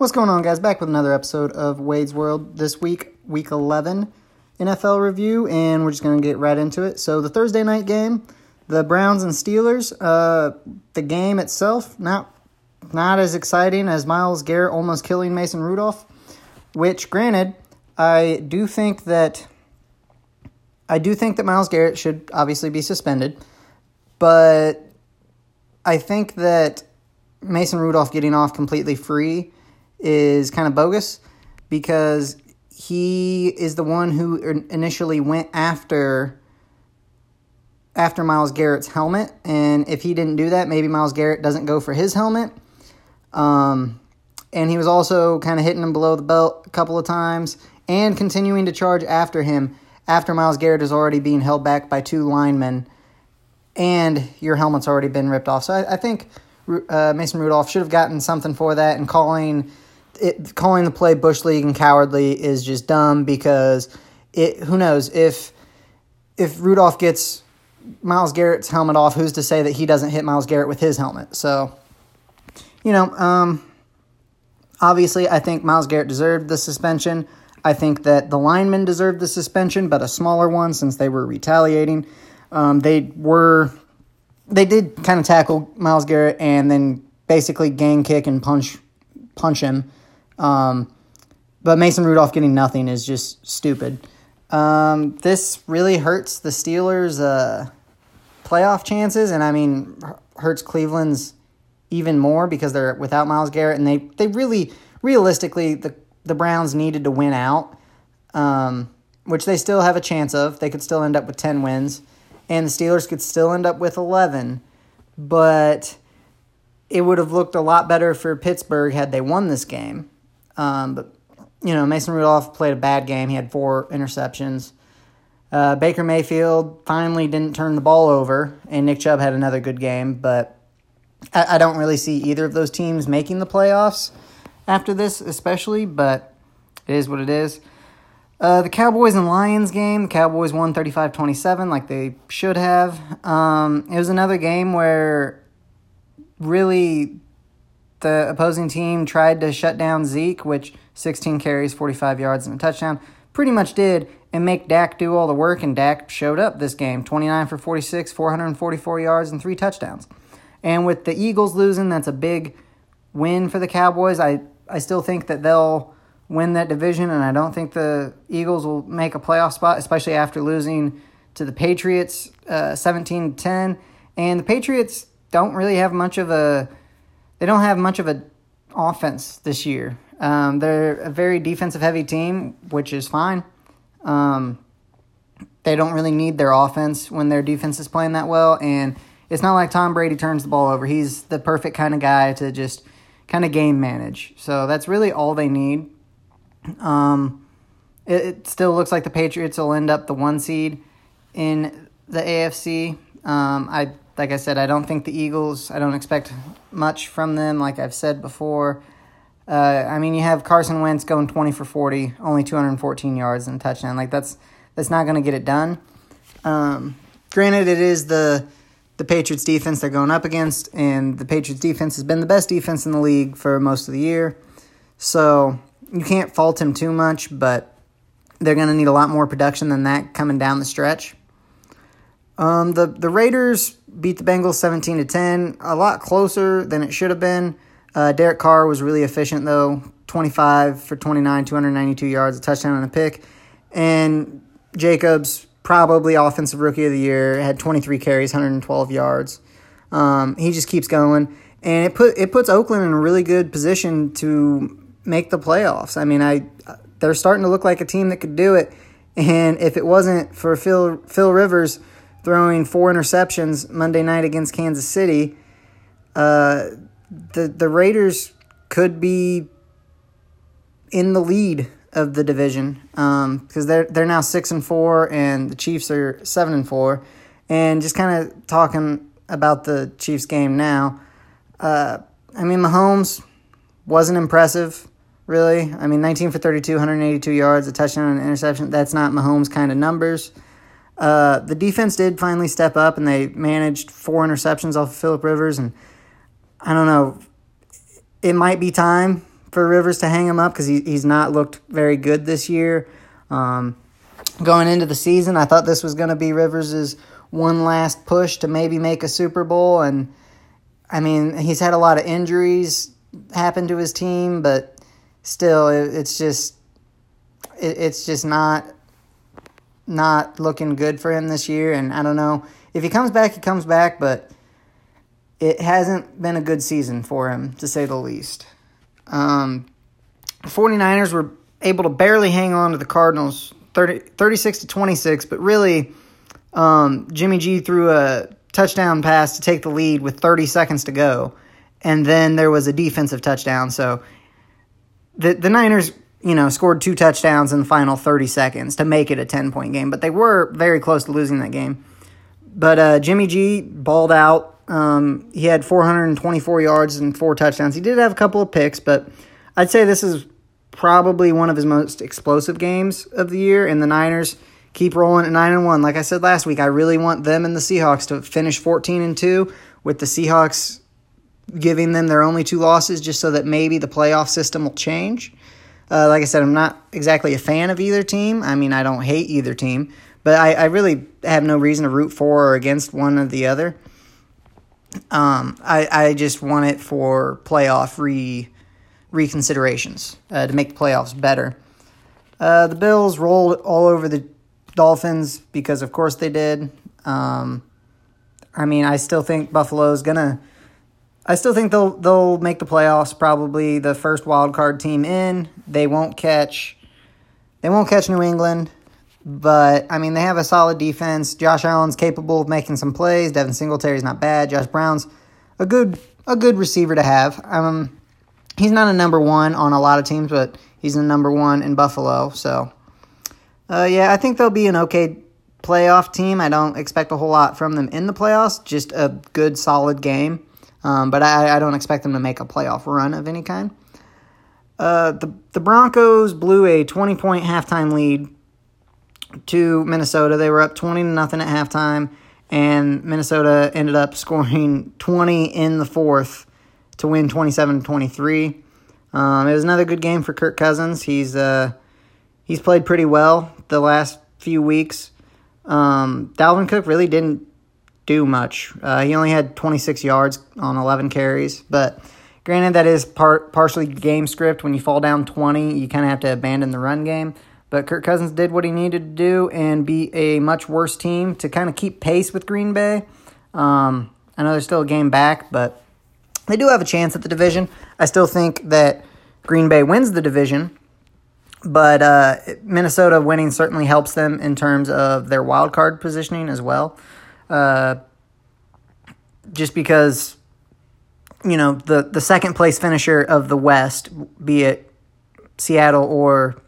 What's going on, guys? Back with another episode of Wade's World. This week, week 11 NFL review, and we're just going to get right into it. So, the Thursday night game, the Browns and Steelers, uh, the game itself, not, not as exciting as Myles Garrett almost killing Mason Rudolph, which, granted, I do think that. I do think that Myles Garrett should obviously be suspended, but I think that Mason Rudolph getting off completely free is kind of bogus because he is the one who initially went after after Myles Garrett's helmet, and if he didn't do that, maybe Myles Garrett doesn't go for his helmet. Um, and he was also kind of hitting him below the belt a couple of times and continuing to charge after him after Myles Garrett is already being held back by two linemen and your helmet's already been ripped off. So I, I think uh, Mason Rudolph should have gotten something for that, and calling it calling the play bush league and cowardly is just dumb because it. Who knows if if Rudolph gets Myles Garrett's helmet off, who's to say that he doesn't hit Myles Garrett with his helmet? So, you know, um, obviously, I think Myles Garrett deserved the suspension. I think that the linemen deserved the suspension, but a smaller one since they were retaliating. Um, they were they did kind of tackle Myles Garrett and then basically gang kick and punch punch him. Um, but Mason Rudolph getting nothing is just stupid. Um, this really hurts the Steelers' uh, playoff chances, and I mean hurts Cleveland's even more because they're without Myles Garrett, and they they really realistically the the Browns needed to win out, um, which they still have a chance of. They could still end up with ten wins and the Steelers could still end up with 11, but it would have looked a lot better for Pittsburgh had they won this game. Um, but, you know, Mason Rudolph played a bad game. He had four interceptions. Uh, Baker Mayfield finally didn't turn the ball over, and Nick Chubb had another good game, but I, I don't really see either of those teams making the playoffs after this, especially, but it is what it is. Uh, the Cowboys and Lions game, the Cowboys won 35 27, like they should have. Um, it was another game where really the opposing team tried to shut down Zeke, which 16 carries, 45 yards, and a touchdown pretty much did, and make Dak do all the work. And Dak showed up this game 29 for 46, 444 yards, and three touchdowns. And with the Eagles losing, that's a big win for the Cowboys. I, I still think that they'll win that division, and I don't think the Eagles will make a playoff spot, especially after losing to the Patriots uh, 17 10. And the Patriots don't really have much of a they don't have much of an offense this year. Um, they're a very defensive heavy team, which is fine. Um, they don't really need their offense when their defense is playing that well, and it's not like Tom Brady turns the ball over. He's the perfect kind of guy to just kind of game manage. So that's really all they need. Um, it, it, still looks like the Patriots will end up the one seed in the AFC. Um, I like I said, I don't think the Eagles. I don't expect much from them. Like I've said before. Uh, I mean, you have Carson Wentz going twenty for forty, only two hundred fourteen yards and a touchdown. Like that's that's not going to get it done. Um, granted, it is the the Patriots defense they're going up against, and the Patriots defense has been the best defense in the league for most of the year. So you can't fault him too much, but they're going to need a lot more production than that coming down the stretch. Um, the the Raiders beat the Bengals seventeen to ten, a lot closer than it should have been. Uh, Derek Carr was really efficient though, twenty five for twenty nine, two hundred ninety two yards, a touchdown and a pick, and Jacobs probably offensive rookie of the year had twenty three carries, hundred and twelve yards. Um, he just keeps going, and it put it puts Oakland in a really good position to make the playoffs. I mean, I they're starting to look like a team that could do it. And if it wasn't for Phil Phil Rivers throwing four interceptions Monday night against Kansas City, uh, the the Raiders could be in the lead of the division because um, they're they're now six and four, and the Chiefs are seven and four. And just kind of talking about the Chiefs game now, uh, I mean Mahomes wasn't impressive really. I mean, 19 for 32, 182 yards, a touchdown and an interception. That's not Mahomes' kind of numbers. Uh, the defense did finally step up and they managed four interceptions off of Philip Rivers. And I don't know, it might be time for Rivers to hang him up because he, he's not looked very good this year. Um, going into the season, I thought this was going to be Rivers' one last push to maybe make a Super Bowl. And I mean, he's had a lot of injuries happen to his team, but still, it, it's just it, it's just not not looking good for him this year. And I don't know if he comes back, he comes back, but it hasn't been a good season for him to say the least. Um, 49ers were able to barely hang on to the Cardinals 30, 36 to 26, but really um, Jimmy G threw a touchdown pass to take the lead with 30 seconds to go. And then there was a defensive touchdown. So the, the Niners, you know, scored two touchdowns in the final 30 seconds to make it a 10 point game, but they were very close to losing that game. But uh, Jimmy G balled out. Um, he had 424 yards and four touchdowns. He did have a couple of picks, but I'd say this is probably one of his most explosive games of the year. And the Niners keep rolling at nine and one. Like I said last week, I really want them and the Seahawks to finish 14 and two, with the Seahawks giving them their only two losses, just so that maybe the playoff system will change. Uh, like I said, I'm not exactly a fan of either team. I mean, I don't hate either team, but I, I really have no reason to root for or against one or the other. Um, I, I just want it for playoff re reconsiderations uh, to make the playoffs better. Uh, the Bills rolled all over the Dolphins because, of course, they did. Um, I mean, I still think Buffalo's gonna. I still think they'll they'll make the playoffs. Probably the first wild card team in. They won't catch. They won't catch New England. But I mean, they have a solid defense. Josh Allen's capable of making some plays. Devin Singletary's not bad. Josh Brown's a good a good receiver to have. Um, he's not a number one on a lot of teams, but he's a number one in Buffalo. So, uh, yeah, I think they'll be an okay playoff team. I don't expect a whole lot from them in the playoffs. Just a good, solid game. Um, but I, I don't expect them to make a playoff run of any kind. Uh, the the Broncos blew a twenty point halftime lead to Minnesota. They were up 20 to nothing at halftime, and Minnesota ended up scoring 20 in the fourth to win 27 23. Um, it was another good game for Kirk Cousins. He's uh, he's played pretty well the last few weeks. Um, Dalvin Cook really didn't do much. Uh, he only had 26 yards on 11 carries, but granted that is part partially game script. When you fall down 20, you kind of have to abandon the run game. But Kirk Cousins did what he needed to do and beat a much worse team to kind of keep pace with Green Bay. Um, I know they're still a game back, but they do have a chance at the division. I still think that Green Bay wins the division, but uh, Minnesota winning certainly helps them in terms of their wild card positioning as well. Uh, just because, you know, the, the second place finisher of the West, be it Seattle or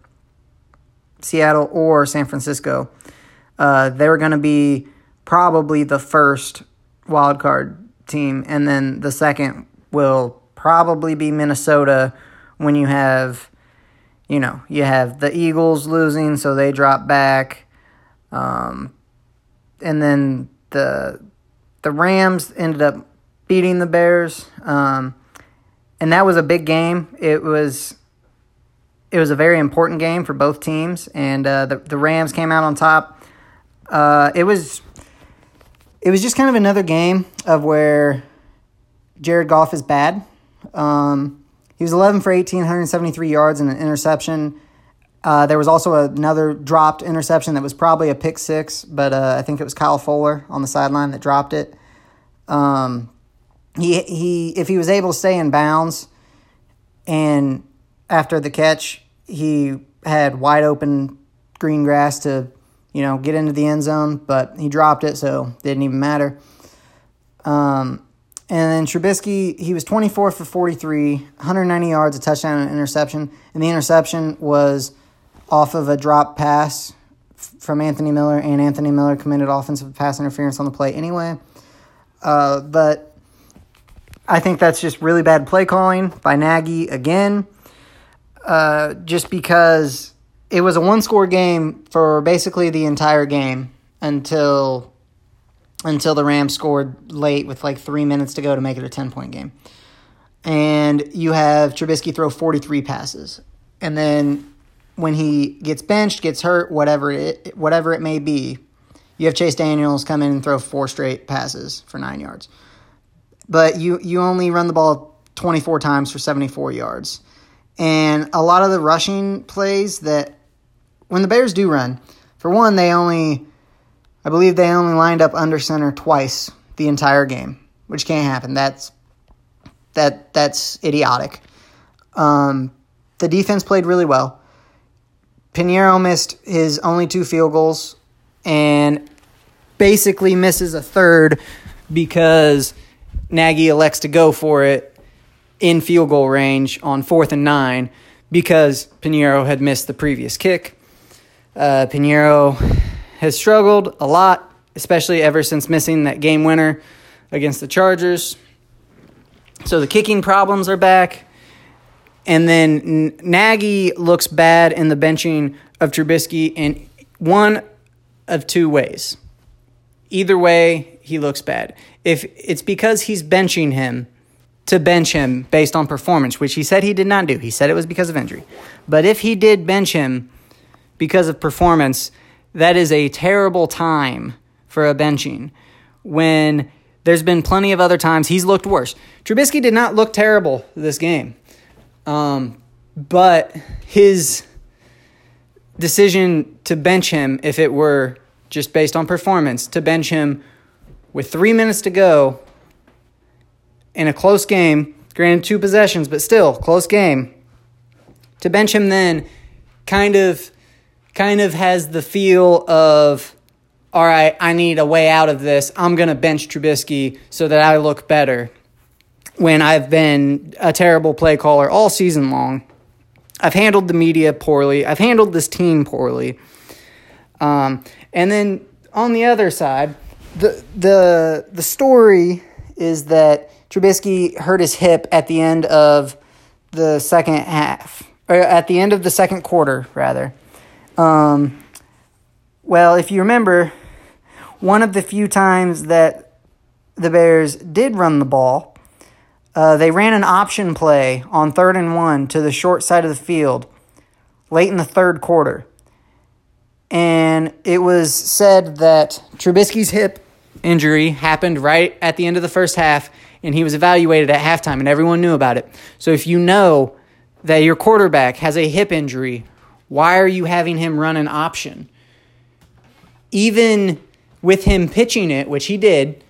Seattle or San Francisco, uh, they're going to be probably the first wild card team, and then the second will probably be Minnesota when you have, you know, you have the Eagles losing, so they drop back, um, and then the the Rams ended up beating the Bears, um, and that was a big game. It was it was a very important game for both teams, and uh, the the Rams came out on top. Uh, it was it was just kind of another game of where Jared Goff is bad. Um, he was 11 for 18, 173 yards and an interception. Uh, there was also another dropped interception that was probably a pick six, but uh, I think it was Kyle Fuller on the sideline that dropped it. Um, he he, if he was able to stay in bounds, and after the catch, he had wide open green grass to, you know, get into the end zone, but he dropped it, so didn't even matter. Um, and then Trubisky, he was 24 for 43, 190 yards, a touchdown, and an interception. And the interception was off of a drop pass from Anthony Miller, and Anthony Miller committed offensive pass interference on the play anyway. Uh, but I think that's just really bad play calling by Nagy again uh, just because it was a one score game for basically the entire game until until the Rams scored late with like three minutes to go to make it a ten point game. and you have Trubisky throw 43 passes. And then when he gets benched, gets hurt, whatever it whatever it may be, you have Chase Daniels come in and throw four straight passes for 9 yards. But you you only run the ball 24 times for 74 yards. And a lot of the rushing plays that when the Bears do run, for one, they only I believe they only lined up under center twice the entire game, which can't happen. That's that that's idiotic. Um, the defense played really well. Piñeiro missed his only two field goals and basically misses a third because Nagy elects to go for it in field goal range on fourth and nine because Piñeiro had missed the previous kick. Uh, Piñeiro has struggled a lot, especially ever since missing that game winner against the Chargers. So the kicking problems are back. And then Nagy looks bad in the benching of Trubisky in one of two ways. Either way, he looks bad. If it's because he's benching him to bench him based on performance, which he said he did not do, he said it was because of injury. But if he did bench him because of performance, that is a terrible time for a benching when there's been plenty of other times he's looked worse. Trubisky did not look terrible this game. Um, but his decision to bench him, if it were just based on performance, to bench him with three minutes to go in a close game, granted two possessions, but still close game, to bench him then kind of kind of has the feel of all right, I need a way out of this. I'm going to bench Trubisky so that I look better when I've been a terrible play caller all season long. I've handled the media poorly. I've handled this team poorly. Um, and then on the other side, the the the story is that Trubisky hurt his hip at the end of the second half, or at the end of the second quarter, rather. Um, well, if you remember, one of the few times that the Bears did run the ball, uh, they ran an option play on third and one to the short side of the field late in the third quarter. And it was said that Trubisky's hip injury happened right at the end of the first half, and he was evaluated at halftime, and everyone knew about it. So if you know that your quarterback has a hip injury, why are you having him run an option? Even with him pitching it, which he did,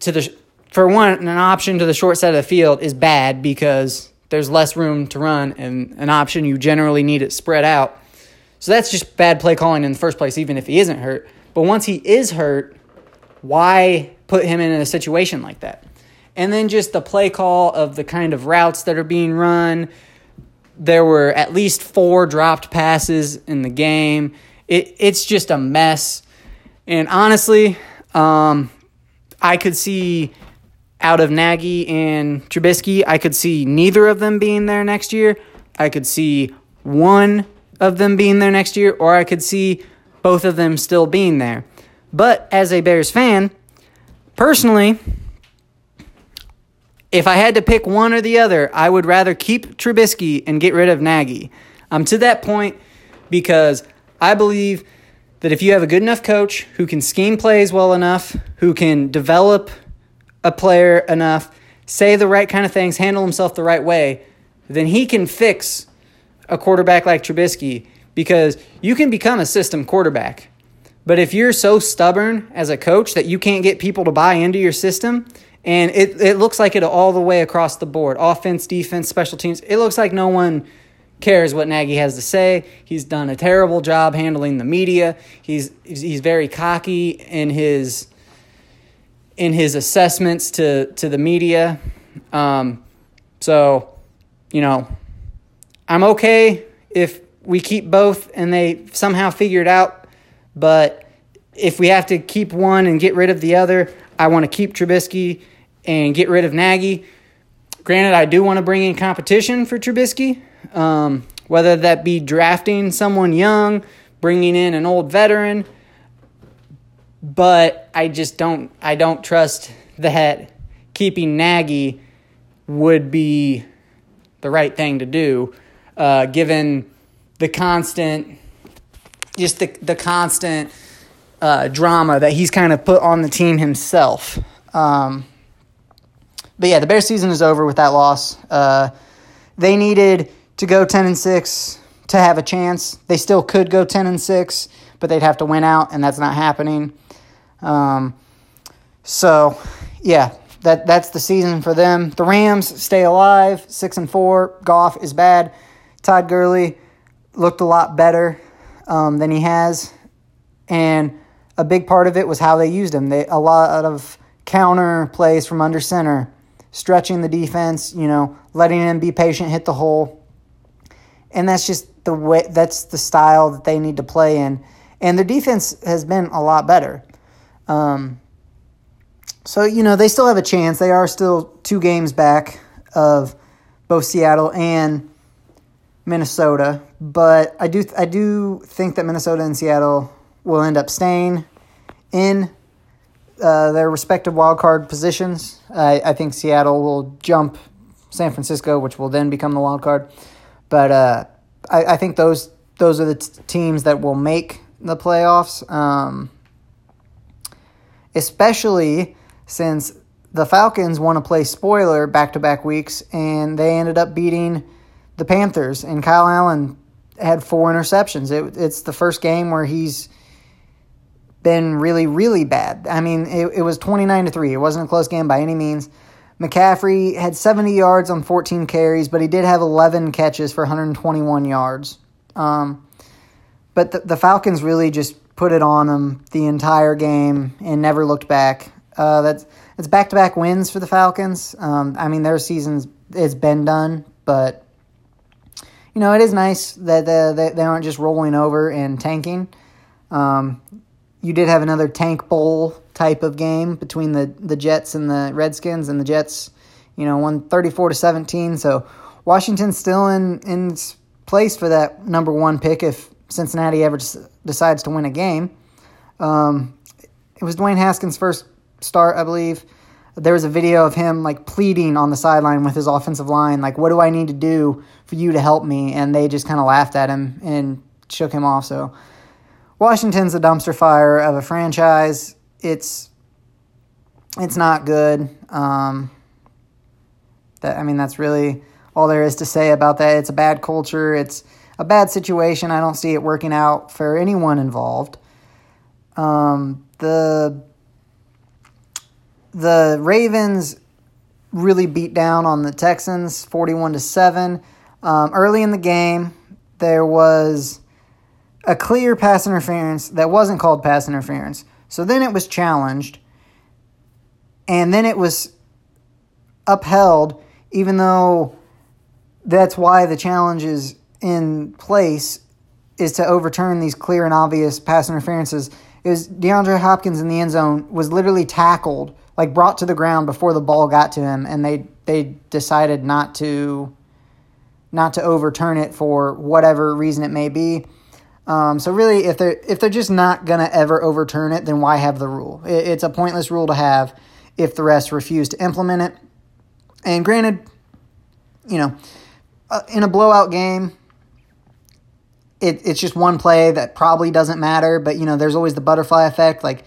to the for one, an option to the short side of the field is bad because there's less room to run, and an option you generally need it spread out. So that's just bad play calling in the first place, even if he isn't hurt. But once he is hurt, why put him in a situation like that? And then just the play call of the kind of routes that are being run. There were at least four dropped passes in the game. It, it's just a mess. And honestly, um, I could see out of Nagy and Trubisky, I could see neither of them being there next year. I could see one of them being there next year, or I could see both of them still being there. But as a Bears fan, personally, if I had to pick one or the other, I would rather keep Trubisky and get rid of Nagy. I'm to that point because I believe that if you have a good enough coach who can scheme plays well enough, who can develop a player enough, say the right kind of things, handle himself the right way, then he can fix a quarterback like Trubisky because you can become a system quarterback. But if you're so stubborn as a coach that you can't get people to buy into your system, and it, it looks like it all the way across the board offense, defense, special teams, it looks like no one cares what Nagy has to say. He's done a terrible job handling the media. He's he's very cocky in his in his assessments to to the media. Um, so, you know, I'm okay if we keep both and they somehow figure it out. But if we have to keep one and get rid of the other, I want to keep Trubisky and get rid of Nagy. Granted, I do want to bring in competition for Trubisky, um, whether that be drafting someone young, bringing in an old veteran. But I just don't. I don't trust that keeping Nagy would be the right thing to do, uh, given the constant, just the the constant uh, drama that he's kind of put on the team himself. Um, but yeah, the Bears season is over with that loss. Uh, they needed to go ten and six to have a chance. They still could go ten and six, but they'd have to win out, and that's not happening. Um, so yeah, that that's the season for them. The Rams stay alive, six and four. Goff is bad. Todd Gurley looked a lot better um, than he has, and a big part of it was how they used him. They a lot of counter plays from under center, stretching the defense. You know, letting him be patient, hit the hole, and that's just the way. That's the style that they need to play in, and their defense has been a lot better. Um, so, you know, they still have a chance. They are still two games back of both Seattle and Minnesota, but I do I do think that Minnesota and Seattle will end up staying in uh, their respective wild card positions. I, I think Seattle will jump San Francisco, which will then become the wild card. But uh, I, I think those those are the t- teams that will make the playoffs. Um, especially since the Falcons want to play spoiler back to back weeks, and they ended up beating the Panthers. And Kyle Allen had four interceptions. It, it's the first game where he's been really, really bad. I mean, it, it was 29 to 3. It wasn't a close game by any means. McCaffrey had 70 yards on 14 carries, but he did have 11 catches for 121 yards. Um, but the, the Falcons really just put it on them the entire game and never looked back. Uh, that's it's back to back wins for the Falcons. Um, I mean, their season's it's been done, but you know it is nice that they, they aren't just rolling over and tanking. Um, you did have another tank bowl type of game between the, the Jets and the Redskins, and the Jets, you know, won thirty four to seventeen. So Washington's still in in place for that number one pick if Cincinnati ever decides to win a game. Um, it was Dwayne Haskins' first start, I believe. There was a video of him like pleading on the sideline with his offensive line, like, "What do I need to do for you to help me?" And they just kind of laughed at him and shook him off. So, Washington's a dumpster fire of a franchise. It's it's not good. Um, that I mean, that's really all there is to say about that. It's a bad culture. It's a bad situation. I don't see it working out for anyone involved. Um, the the Ravens really beat down on the Texans, forty-one to seven. Um, early in the game, there was a clear pass interference that wasn't called pass interference. So then it was challenged, and then it was upheld, even though that's why the challenge is in place is to overturn these clear and obvious pass interferences. Is DeAndre Hopkins in the end zone was literally tackled, like brought to the ground before the ball got to him, and they they decided not to not to overturn it for whatever reason it may be. Um, so really, if they're if they're just not gonna ever overturn it, then why have the rule? It, it's a pointless rule to have if the rest refuse to implement it. And granted, you know, uh, in a blowout game, it, it's just one play that probably doesn't matter, but you know, there's always the butterfly effect. Like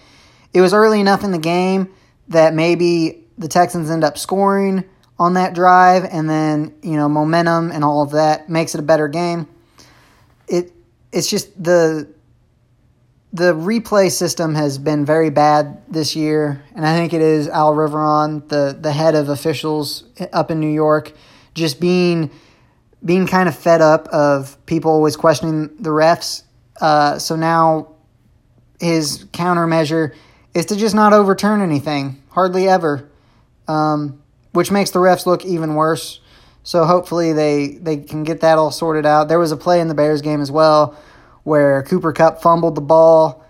it was early enough in the game that maybe the Texans end up scoring on that drive and then, you know, momentum and all of that makes it a better game. It it's just the the replay system has been very bad this year, and I think it is Al Riveron, the the head of officials up in New York, just being being kind of fed up of people always questioning the refs. Uh, so now his countermeasure is to just not overturn anything, hardly ever, um, which makes the refs look even worse. So hopefully they, they can get that all sorted out. There was a play in the Bears game as well where Cooper Kupp fumbled the ball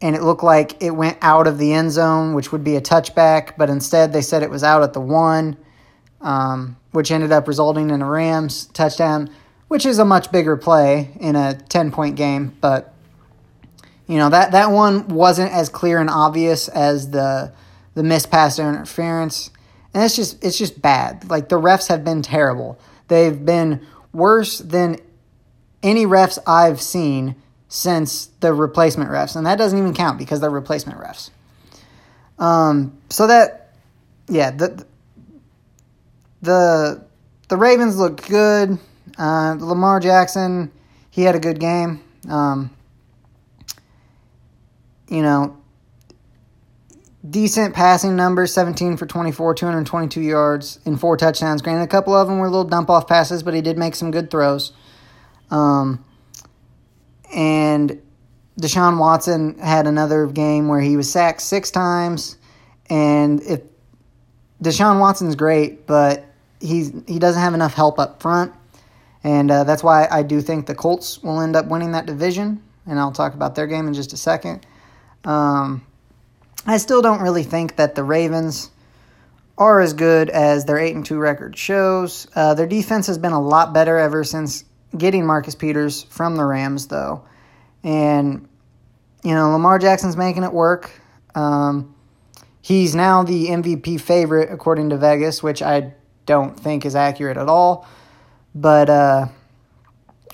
and it looked like it went out of the end zone, which would be a touchback, but instead they said it was out at the one. Um, which ended up resulting in a Rams touchdown, which is a much bigger play in a 10 point game. But, you know, that, that one wasn't as clear and obvious as the, the missed pass interference. and it's just it's just bad. Like the refs have been terrible. They've been worse than any refs I've seen since the replacement refs, and that doesn't even count because they're replacement refs. Um, so that, yeah, the the the Ravens look good. Uh, Lamar Jackson, he had a good game. Um, you know, decent passing numbers 17 for 24, 222 yards, and four touchdowns. Granted, a couple of them were little dump off passes, but he did make some good throws. Um, and Deshaun Watson had another game where he was sacked six times. And if Deshaun Watson's great, but he's he doesn't have enough help up front, and uh, that's why I do think the Colts will end up winning that division. And I'll talk about their game in just a second. Um, I still don't really think that the Ravens are as good as their eight and two record shows. Uh, their defense has been a lot better ever since getting Marcus Peters from the Rams, though, and you know Lamar Jackson's making it work. Um, he's now the MVP favorite according to Vegas, which I don't think is accurate at all. But uh,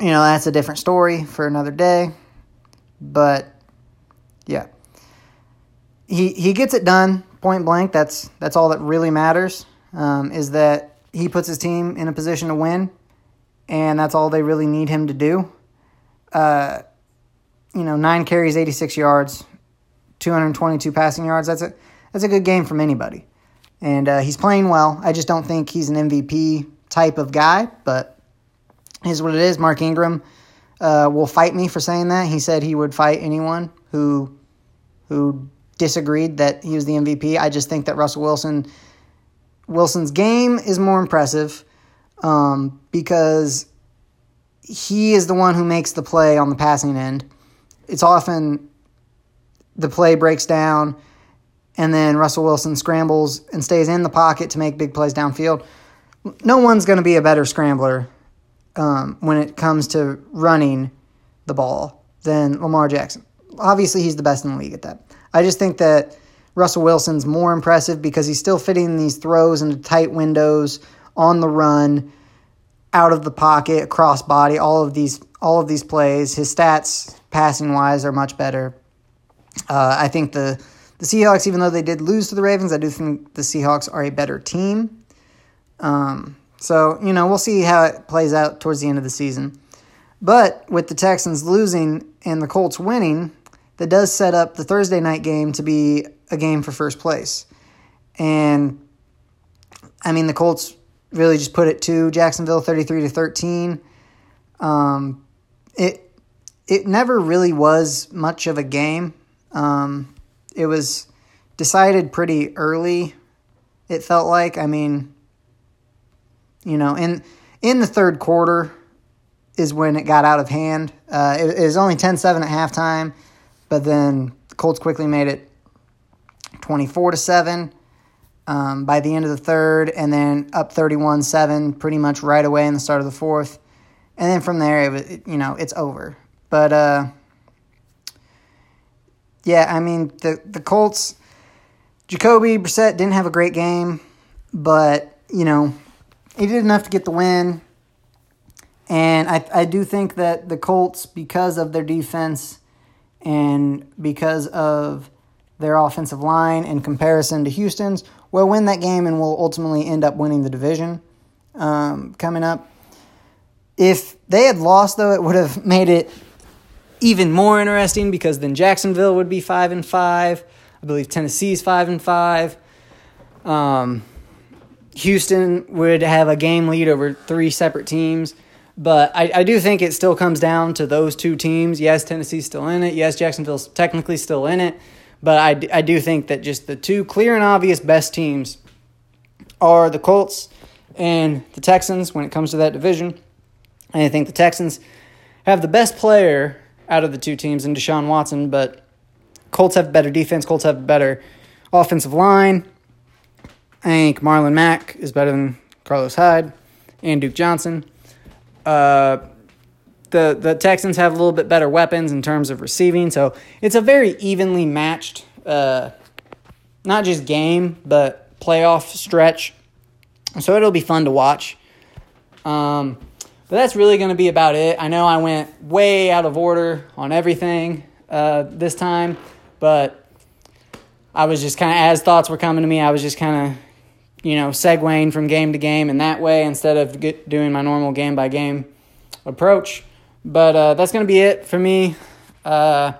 you know that's a different story for another day. But yeah, he he gets it done point blank. That's that's all that really matters. Um, is that he puts his team in a position to win, and that's all they really need him to do. Uh, you know, nine carries, eighty six yards, two hundred twenty two passing yards. That's a that's a good game from anybody, and uh, he's playing well. I just don't think he's an MVP type of guy, but is what it is. Mark Ingram uh, will fight me for saying that. He said he would fight anyone who who disagreed that he was the MVP. I just think that Russell Wilson Wilson's game is more impressive um, because he is the one who makes the play on the passing end. It's often the play breaks down, and then Russell Wilson scrambles and stays in the pocket to make big plays downfield. No one's going to be a better scrambler um, when it comes to running the ball than Lamar Jackson. Obviously, he's the best in the league at that. I just think that Russell Wilson's more impressive because he's still fitting these throws into tight windows on the run, out of the pocket, across body, all of these all of these plays. His stats passing wise are much better. Uh, I think the the Seahawks, even though they did lose to the Ravens, I do think the Seahawks are a better team. Um, so you know we'll see how it plays out towards the end of the season. But with the Texans losing and the Colts winning, that does set up the Thursday night game to be a game for first place. And I mean, the Colts really just put it to Jacksonville 33 to 13. Um, it it never really was much of a game. Um, it was decided pretty early. It felt like. I mean, you know, in in the third quarter is when it got out of hand. Uh, it, it was only 10-7 at halftime. But then the Colts quickly made it 24 to 7 um, by the end of the third, and then up 31 7 pretty much right away in the start of the fourth. And then from there, it was, you know, it's over. But, uh, yeah, I mean, the, the Colts, Jacoby Brissett didn't have a great game, but, you know, he did enough to get the win. And I, I do think that the Colts, because of their defense, and because of their offensive line in comparison to Houston's, will win that game and will ultimately end up winning the division um, coming up. If they had lost, though, it would have made it even more interesting because then Jacksonville would be five and five. I believe Tennessee's five and five. Um, Houston would have a game lead over three separate teams. But I, I do think it still comes down to those two teams. Yes, Tennessee's still in it. Yes, Jacksonville's technically still in it. But I, I do think that just the two clear and obvious best teams are the Colts and the Texans when it comes to that division. And I think the Texans have the best player out of the two teams in Deshaun Watson, but Colts have better defense. Colts have a better offensive line. I think Marlon Mack is better than Carlos Hyde and Duke Johnson. Uh, the the Texans have a little bit better weapons in terms of receiving, so it's a very evenly matched, uh, not just game but playoff stretch. So it'll be fun to watch. Um, but that's really going to be about it. I know I went way out of order on everything uh, this time, but I was just kind of, as thoughts were coming to me, I was just kind of, you know, segueing from game to game in that way instead of get, doing my normal game by game approach. But uh, that's going to be it for me. Uh,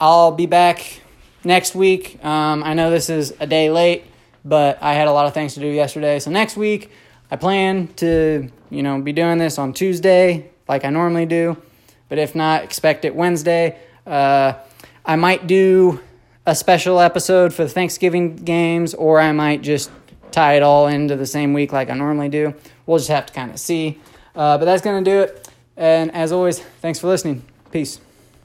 I'll be back next week. Um, I know this is a day late, but I had a lot of things to do yesterday. So next week, I plan to, you know, be doing this on Tuesday like I normally do. But if not, expect it Wednesday. Uh, I might do a special episode for the Thanksgiving games, or I might just tie it all into the same week like I normally do. We'll just have to kind of see. Uh, but that's going to do it. And as always, thanks for listening. Peace.